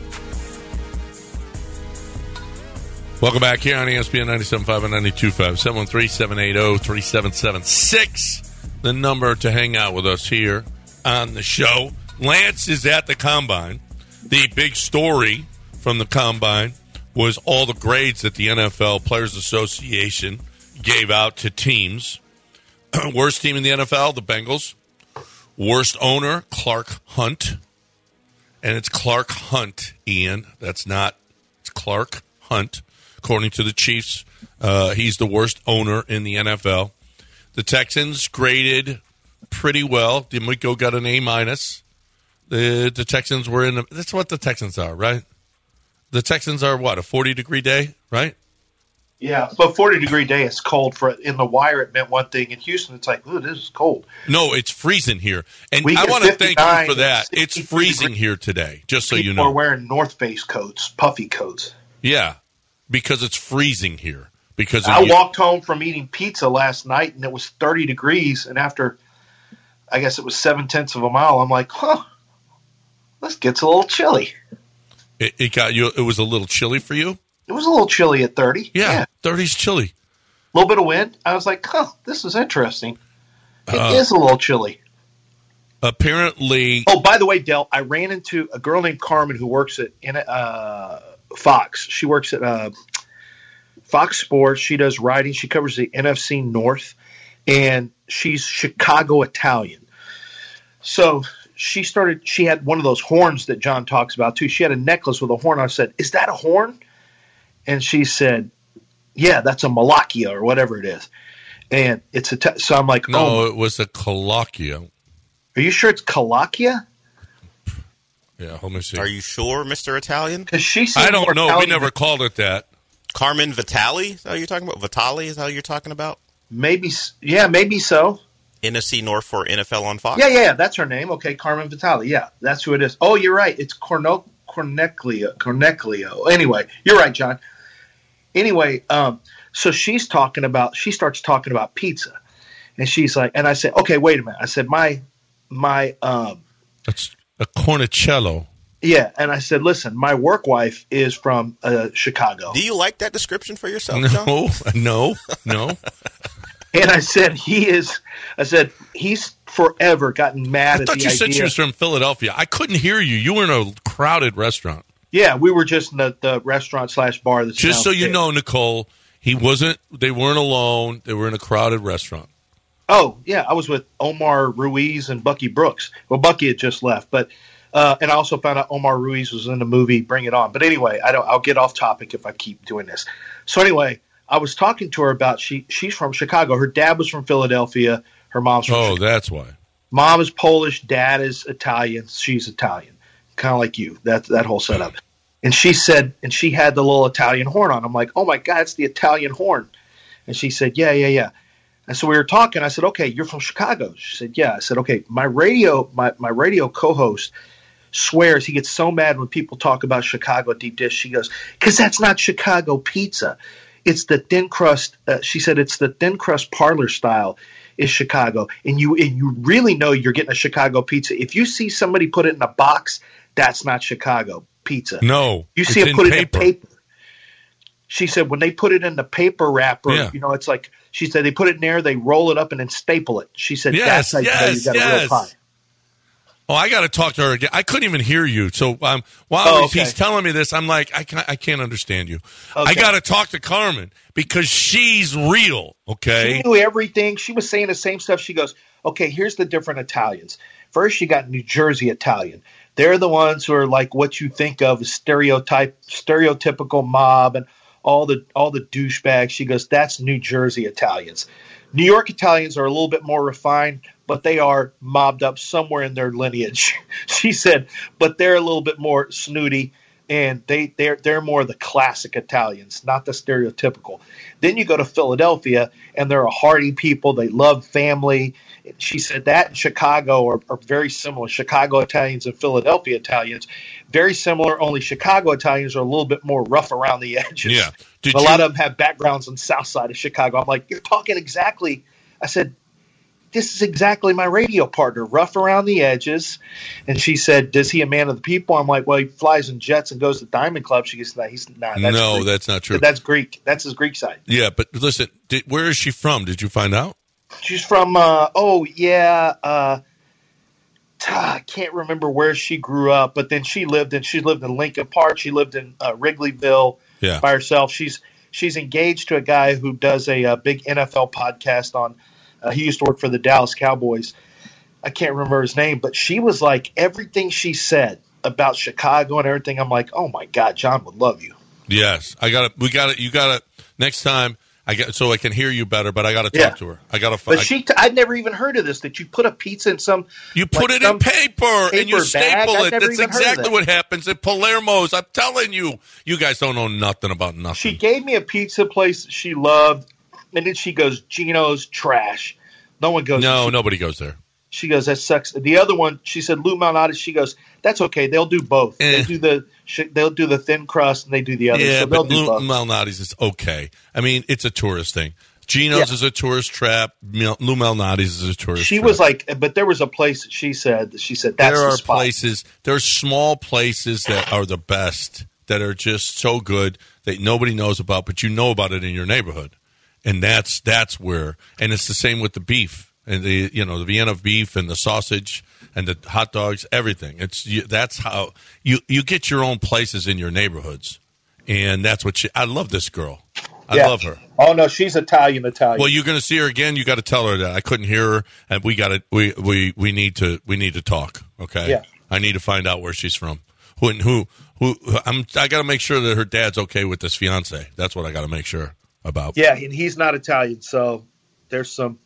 Welcome back here on ESPN 97.5 and 92.5. 713-780-3776. The number to hang out with us here on the show. Lance is at the Combine. The big story from the Combine was all the grades that the NFL Players Association gave out to teams. Worst team in the NFL, the Bengals. Worst owner, Clark Hunt. And it's Clark Hunt, Ian. That's not, it's Clark Hunt. According to the Chiefs, uh, he's the worst owner in the NFL. The Texans graded pretty well. DeMeco got an A minus. The the Texans were in. That's what the Texans are, right? The Texans are what a forty degree day, right? Yeah, but 40 degree day is cold for in the wire. It meant one thing in Houston. It's like, ooh, this is cold. No, it's freezing here, and We I want to thank you for that. It's freezing here today, just so you know. we're wearing North Face coats, puffy coats. Yeah, because it's freezing here. Because of I you- walked home from eating pizza last night, and it was 30 degrees. And after, I guess it was seven tenths of a mile, I'm like, huh, this gets a little chilly. it, it got you. It was a little chilly for you. It was a little chilly at 30. Yeah, thirty's chilly. A little bit of wind. I was like, huh, this is interesting. It is Uh, a little chilly. Apparently, Oh, by the way, Dell, I ran into a girl named Carmen who works at uh, Fox. She works at uh, Fox Sports. She does writing. She covers the NFC North, and she's Chicago Italian. So she started. She had one of those horns that John talks about too. She had a necklace with a horn. I said, "Is that a horn?" And she said, "Yeah, that's a Malakia or whatever it is." And it's a t- so I'm like, no, "Oh, it was a colloquia. are you sure it's Kalakia?" Yeah, let me see. Are you sure, Mister Italian? Because she. I don't more know. We never than- called it that. Carmen Vitali? Is that what you're talking about? Vitali is how you're talking about? Maybe, yeah, maybe so. NFC North for NFL on Fox? Yeah, yeah, yeah, that's her name. Okay, Carmen Vitali. Yeah, that's who it is. Oh, you're right. It's Corno Corneclio. Corneclio. Anyway, you're right, John. Anyway, um, so she's talking about. She starts talking about pizza, and she's like, and I said, okay, wait a minute. I said, my, my, um, That's a cornicello. yeah, and I said, listen, my work wife is from uh, Chicago, Do you like that description for yourself, John? No, no, no. and I said he is. I said he's forever gotten mad I at thought the you idea. said she was from Philadelphia. I couldn't hear you. You were in a crowded restaurant. Yeah, we were just in the, the restaurant slash bar. That's Just so you know, Nicole, he wasn't. They weren't alone. They were in a crowded restaurant. Oh yeah, I was with Omar Ruiz and Bucky Brooks. Well, Bucky had just left, but uh, and I also found out Omar Ruiz was in the movie Bring It On. But anyway, I don't. I'll get off topic if I keep doing this. So anyway, I was talking to her about she she's from Chicago. Her dad was from Philadelphia. Her mom's from Oh, Chicago. that's why. Mom is Polish, dad is Italian. She's Italian, kind of like you. That that whole setup. And she said, and she had the little Italian horn on. I'm like, oh my god, it's the Italian horn. And she said, yeah, yeah, yeah. And so we were talking. I said, okay, you're from Chicago. She said, yeah. I said, okay, my radio, my my radio co-host swears he gets so mad when people talk about Chicago deep dish. She goes, because that's not Chicago pizza. It's the thin crust. Uh, she said it's the thin crust parlor style is Chicago, and you and you really know you're getting a Chicago pizza if you see somebody put it in a box. That's not Chicago pizza. No, you see it in put it paper. in paper. She said when they put it in the paper wrapper, Yeah. you know, it's like she said they put it in there, they roll it up and then staple it. She said Yes, that's how you know you yes, got a real pie. Oh, I got to talk to her again. I couldn't even hear you. So um, while Oh, he's- okay. he's telling me this, I'm like, I can't, I can't understand you. I got to talk to Carmen because she's real. Okay. She knew everything. She was saying the same stuff. She goes, okay, here's the different Italians. First, you got New Jersey Italian. They're the ones who are like what you think of as stereotype, stereotypical mob and all the all the douchebags. She goes, that's New Jersey Italians. New York Italians are a little bit more refined, but they are mobbed up somewhere in their lineage. she said, but they're a little bit more snooty and they they're they're more the classic Italians, not the stereotypical. Then you go to Philadelphia, and they're a hearty people. They love family. She said that in Chicago are, are very similar. Chicago Italians and Philadelphia Italians, very similar. Only Chicago Italians are a little bit more rough around the edges. Yeah. Did a you- lot of them have backgrounds on the south side of Chicago. I'm like, you're talking exactly. I said, this is exactly my radio partner, rough around the edges. And she said, "Does he a man of the people?" I'm like, "Well, he flies in jets and goes to Diamond Club." She goes, "No, he's not. That's no, Greek. that's not true. That's Greek. That's his Greek side." yeah, but listen, did, where is she from? Did you find out? She's from. Uh, oh yeah, uh, I can't remember where she grew up, but then she lived in. She lived in Lincoln Park. She lived in uh, Wrigleyville Yeah. by herself. She's she's engaged to a guy who does a, uh big NFL podcast on. Uh, he used to work for the Dallas Cowboys. I can't remember his name, but she was like everything she said about Chicago and everything. I'm like, oh my god, John would love you. Yes, I got it. We got it. You got it. Next time, I get so I can hear you better. But I got to talk Yeah. to her. I got to. But she, t- I'd never even heard of this. That you put a pizza in some. You put like it in paper, and you paper bag? staple it. That's even heard of exactly that. what happens at Palermo's. I'm telling you, you guys don't know nothing about nothing. She gave me a pizza place she loved, and then she goes, "Gino's trash." No one goes. no, she, nobody goes there. She goes, "That sucks." The other one, she said, "Lou Malnati." She goes, "That's okay. They'll do both. Eh. They do the they'll do the thin crust, and they do the other. yeah, so they'll but do Lou both." Malnati's is okay. I mean, it's a tourist thing. Gino's Yeah. is a tourist trap. Lou Malnati's is a tourist. she trap. was like, but there was a place she said that she said that's there the are spot. places there are small places that are the best that are just so good that nobody knows about but you know about it in your neighborhood and that's that's where and it's the same with the beef and the you know the vienna beef and the sausage and the hot dogs everything it's you, that's how you you get your own places in your neighborhoods and that's what she i love this girl i Yeah. love her Oh no, she's Italian. Italian. well, you're going to see her again. You got to tell her that I couldn't hear her, and we got to we we we need to we need to talk. Okay. Yeah. I need to find out where she's from. Who and who who I'm. I got to make sure that her dad's okay with this fiance. That's what I got to make sure about. Yeah, and he's not Italian, so there's some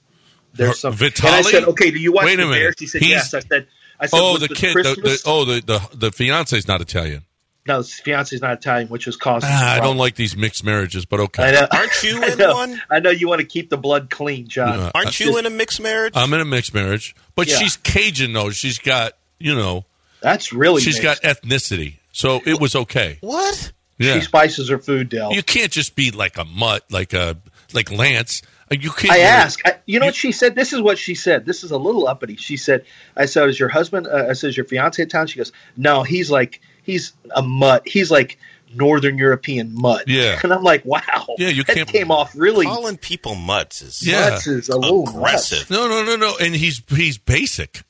there's some. Vitali? And I said, okay, do you watch Wait a the minute. Bears? She said, He's- yes. I said, I said, Oh, was the this kid. The, the, oh, the the the fiance's not Italian. no, his fiance's not Italian, which is causing. Ah, I don't like these mixed marriages, but okay. I know. Aren't you I in know. one? I know you want to keep the blood clean, John. Uh, Aren't you in a mixed marriage? I'm in a mixed marriage, but Yeah. she's Cajun though. She's got you know That's really. she's mixed. got ethnicity, so it was okay. what? Yeah. She spices her food, Dell. You can't just be like a mutt, like a like Lance. Uh, You can't. I you're- asked. I, you know what she said? This is what she said. This is a little uppity. She said, "I said, is your husband? Uh, I said, is your fiance in town?" She goes, "No, he's like he's a mutt. He's like Northern European mutt." Yeah. and I'm like, "Wow." Yeah, you that can't- came off really. Calling people mutts is Yeah. Mutts is a little aggressive. No, no, no, no. And he's he's basic,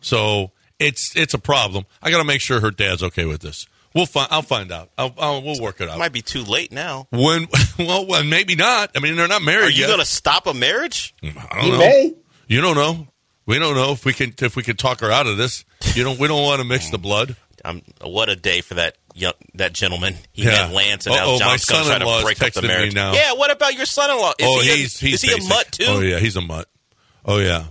so it's it's a problem. I got to make sure her dad's okay with this. We'll find. I'll find out. I'll, I'll, we'll work it out. It might be too late now. When? Well, well, maybe not. I mean, they're not married Are you yet. going to stop a marriage? I don't He know. may. You don't know. We don't know if we can if we can talk her out of this. You don't. We don't want to mix the blood. Um, what a day for that young, that gentleman. He Yeah. met Lance, and Uh-oh, now John's going to try to break up the marriage. now. Yeah, what about your son-in-law? Is oh, he a, he's he's is he a basic. mutt too? Oh yeah, he's a mutt. Oh yeah.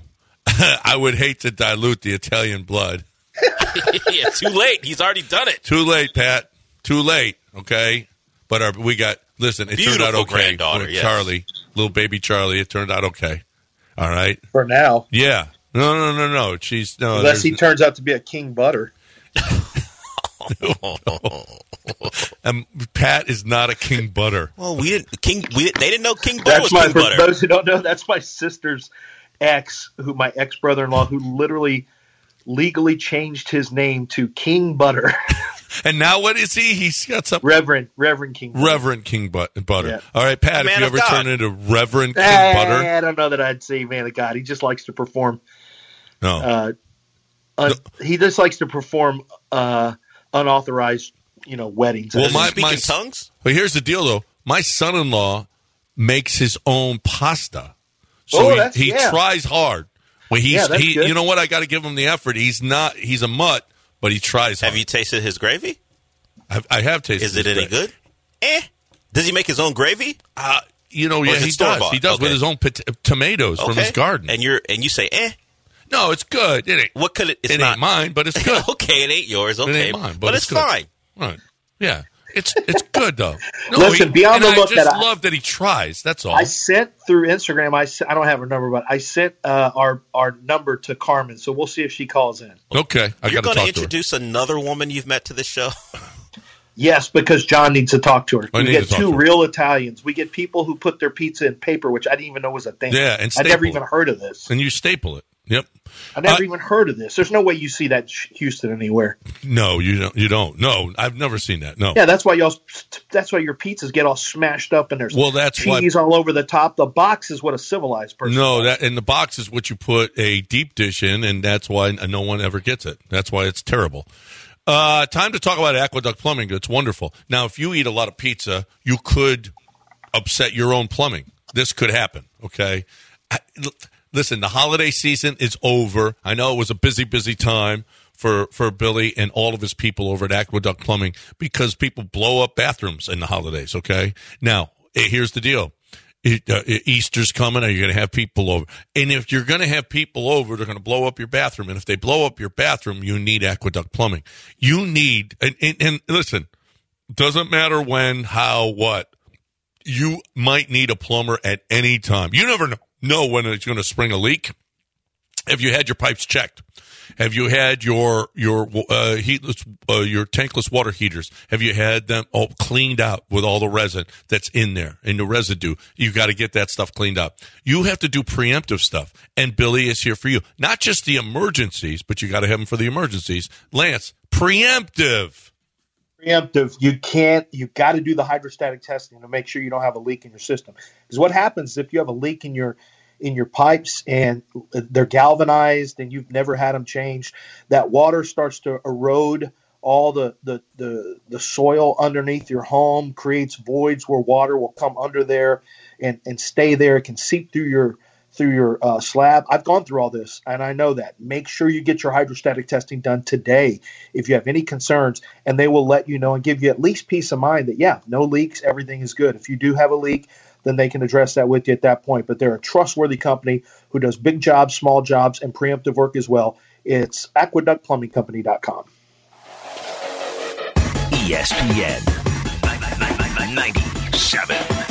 I would hate to dilute the Italian blood. yeah, too late. He's already done it. Too late, Pat. Too late. Okay, but our, we got. Listen, it turned out okay. granddaughter, yes. Charlie, little baby Charlie. It turned out okay. All right. For now. Yeah. No, no, no, no. She's no. Unless he turns out to be a king butter. um, Pat is not a king butter. Well, we didn't. King. We they didn't know King Butter That's was my King for Butter. those who don't know. That's my sister's ex, who my ex brother in law, who literally legally changed his name to King Butter, And now what is he? He's got some Reverend Reverend King. Butter. Reverend King but- Butter. Yeah. All right, Pat. Man if you ever God. turn into Reverend King Eh, Butter, I don't know that I'd say man of God. He just likes to perform. no. Uh, un- He just likes to perform uh, unauthorized, you know, weddings. Well, my- speak my- in tongues? But here's the deal, though. My son-in-law makes his own pasta, so Oh, he, he yeah. tries hard. When he's, Yeah, that's he, good. you know what? I got to give him the effort. He's not. He's a mutt, but he tries. Have hard. you tasted his gravy? I've, I have tasted. Is it his any bread. good? Eh. Does he make his own gravy? Uh, you know, Or yeah, he does. store-bought? He does with his own pot- tomatoes from his garden. And you're and you say, eh. no, it's good. It ain't. What could it? It's it not ain't mine, but it's good. okay, it ain't yours. It Okay, ain't mine, but, it's, good. fine. Right. Yeah. It's it's good though. No, Listen, he, be on and the I look just that I- just love that he tries. That's all. I sent through Instagram. I I don't have her number, but I sent uh, our our number to Carmen. So we'll see if she calls in. okay, I You're going to to her. introduce another woman you've met to the show. Yes, because John needs to talk to her. I we get two real Italians. We get people who put their pizza in paper, which I didn't even know was a thing. Yeah, and I never staple even heard of this. And you staple it. Yep. I never Uh, even heard of this. There's no way you see that Houston anywhere. No, you don't. You don't. No, I've never seen that. No. Yeah, that's why y'all. That's why your pizzas get all smashed up and there's Well, that's why- cheese all over the top. The box is what a civilized person. No, does. that in the box is what you put a deep dish in, and that's why no one ever gets it. That's why it's terrible. Uh, time to talk about Aqueduct Plumbing. It's wonderful. Now, if you eat a lot of pizza, you could upset your own plumbing. This could happen. Okay. I, listen, the holiday season is over. I know it was a busy, busy time for for Billy and all of his people over at Aqueduct Plumbing because people blow up bathrooms in the holidays. Okay. Now, eh, here's the deal. Uh, Easter's coming. Are you going to have people over? And if you're going to have people over, they're going to blow up your bathroom. And if they blow up your bathroom, you need Aqueduct Plumbing. You need, and, and, and listen, doesn't matter when, how, what. You might need a plumber at any time. You never know, know when it's going to spring a leak. Have you had your pipes checked? Have you had your your uh, heatless uh, your tankless water heaters? Have you had them all cleaned out with all the resin that's in there and the residue? You got to get that stuff cleaned up. You have to do preemptive stuff, and Billy is here for you. Not just the emergencies, but you got to have him for the emergencies. Lance, preemptive. Preemptive. You can't. You got to do the hydrostatic testing to make sure you don't have a leak in your system. Because what happens if you have a leak in your in your pipes and they're galvanized and you've never had them changed, that water starts to erode all the, the, the, the soil underneath your home, creates voids where water will come under there and, and stay there. It can seep through your through your uh, slab. I've gone through all this and I know that. Make sure you get your hydrostatic testing done today if you have any concerns, and they will let you know and give you at least peace of mind that, yeah, no leaks, everything is good. If you do have a leak, then they can address that with you at that point. But they're a trustworthy company who does big jobs, small jobs, and preemptive work as well. It's aqueductplumbingcompany.com. ESPN 97.